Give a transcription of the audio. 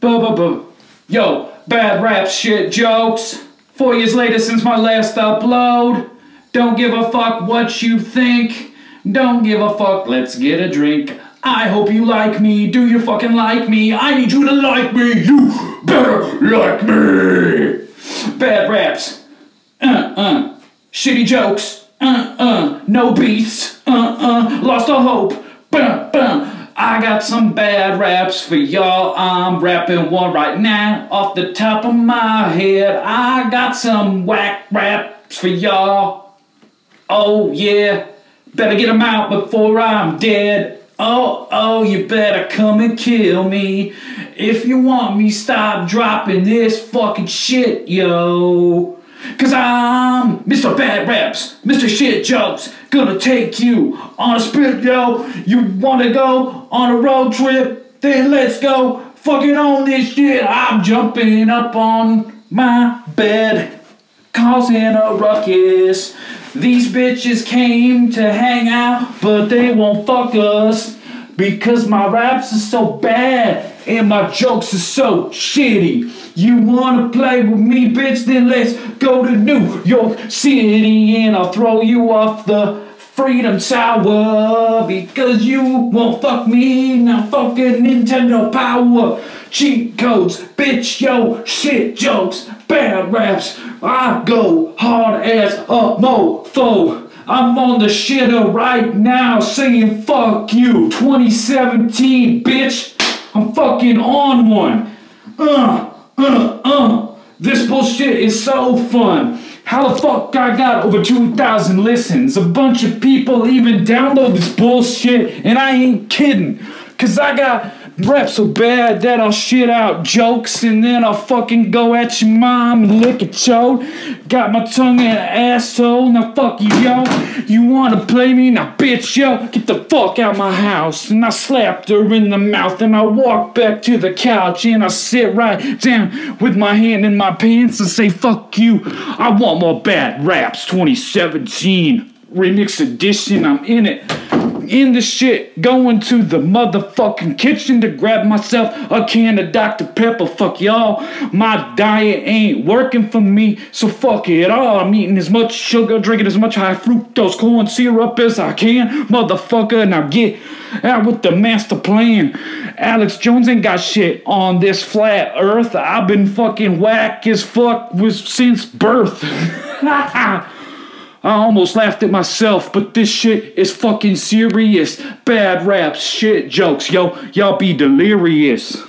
Buh, Yo, bad rap shit jokes. Four years later since my last upload. Don't give a fuck what you think. Don't give a fuck, let's get a drink. I hope you like me. Do you fucking like me? I need you to like me. You better like me. Bad raps. Uh uh. Shitty jokes. Uh uh. No beats. Uh uh. Lost all hope. Bum. I got some bad raps for y'all. I'm rapping one right now off the top of my head. I got some whack raps for y'all. Oh, yeah. Better get them out before I'm dead. Oh, oh, you better come and kill me. If you want me, stop dropping this fucking shit, yo. Cause I'm Mr. Bad Raps, Mr. Shit Jokes, gonna take you on a spit, yo. You wanna go on a road trip? Then let's go fucking on this shit. I'm jumping up on my bed, causing a ruckus. These bitches came to hang out, but they won't fuck us because my raps are so bad and my jokes are so shitty. You wanna play with me, bitch? Then let's go to New York City and I'll throw you off the Freedom Tower because you won't fuck me. Now fucking Nintendo Power. Cheat codes, bitch, yo, shit jokes, bad raps. I go hard as a mofo. I'm on the shitter right now saying fuck you. 2017, bitch. I'm fucking on one. Uh, uh, uh. This bullshit is so fun. How the fuck I got over 2,000 listens? A bunch of people even download this bullshit, and I ain't kidding. Cause I got rap so bad that I'll shit out jokes and then I'll fucking go at your mom and lick a chode. Got my tongue in an asshole, now fuck you, yo. You wanna play me? Now bitch, yo, get the fuck out my house. And I slapped her in the mouth and I walked back to the couch and I sit right down with my hand in my pants and say fuck you. I want more bad raps 2017 remix edition. I'm in it in the shit, going to the motherfucking kitchen to grab myself a can of Dr. Pepper. Fuck y'all, my diet ain't working for me, so fuck it all. I'm eating as much sugar, drinking as much high fructose corn syrup as I can, motherfucker. Now get out with the master plan. Alex Jones ain't got shit on this flat earth. I've been fucking whack as fuck with since birth. I almost laughed at myself, but this shit is fucking serious. Bad rap, shit jokes, yo. Y'all be delirious.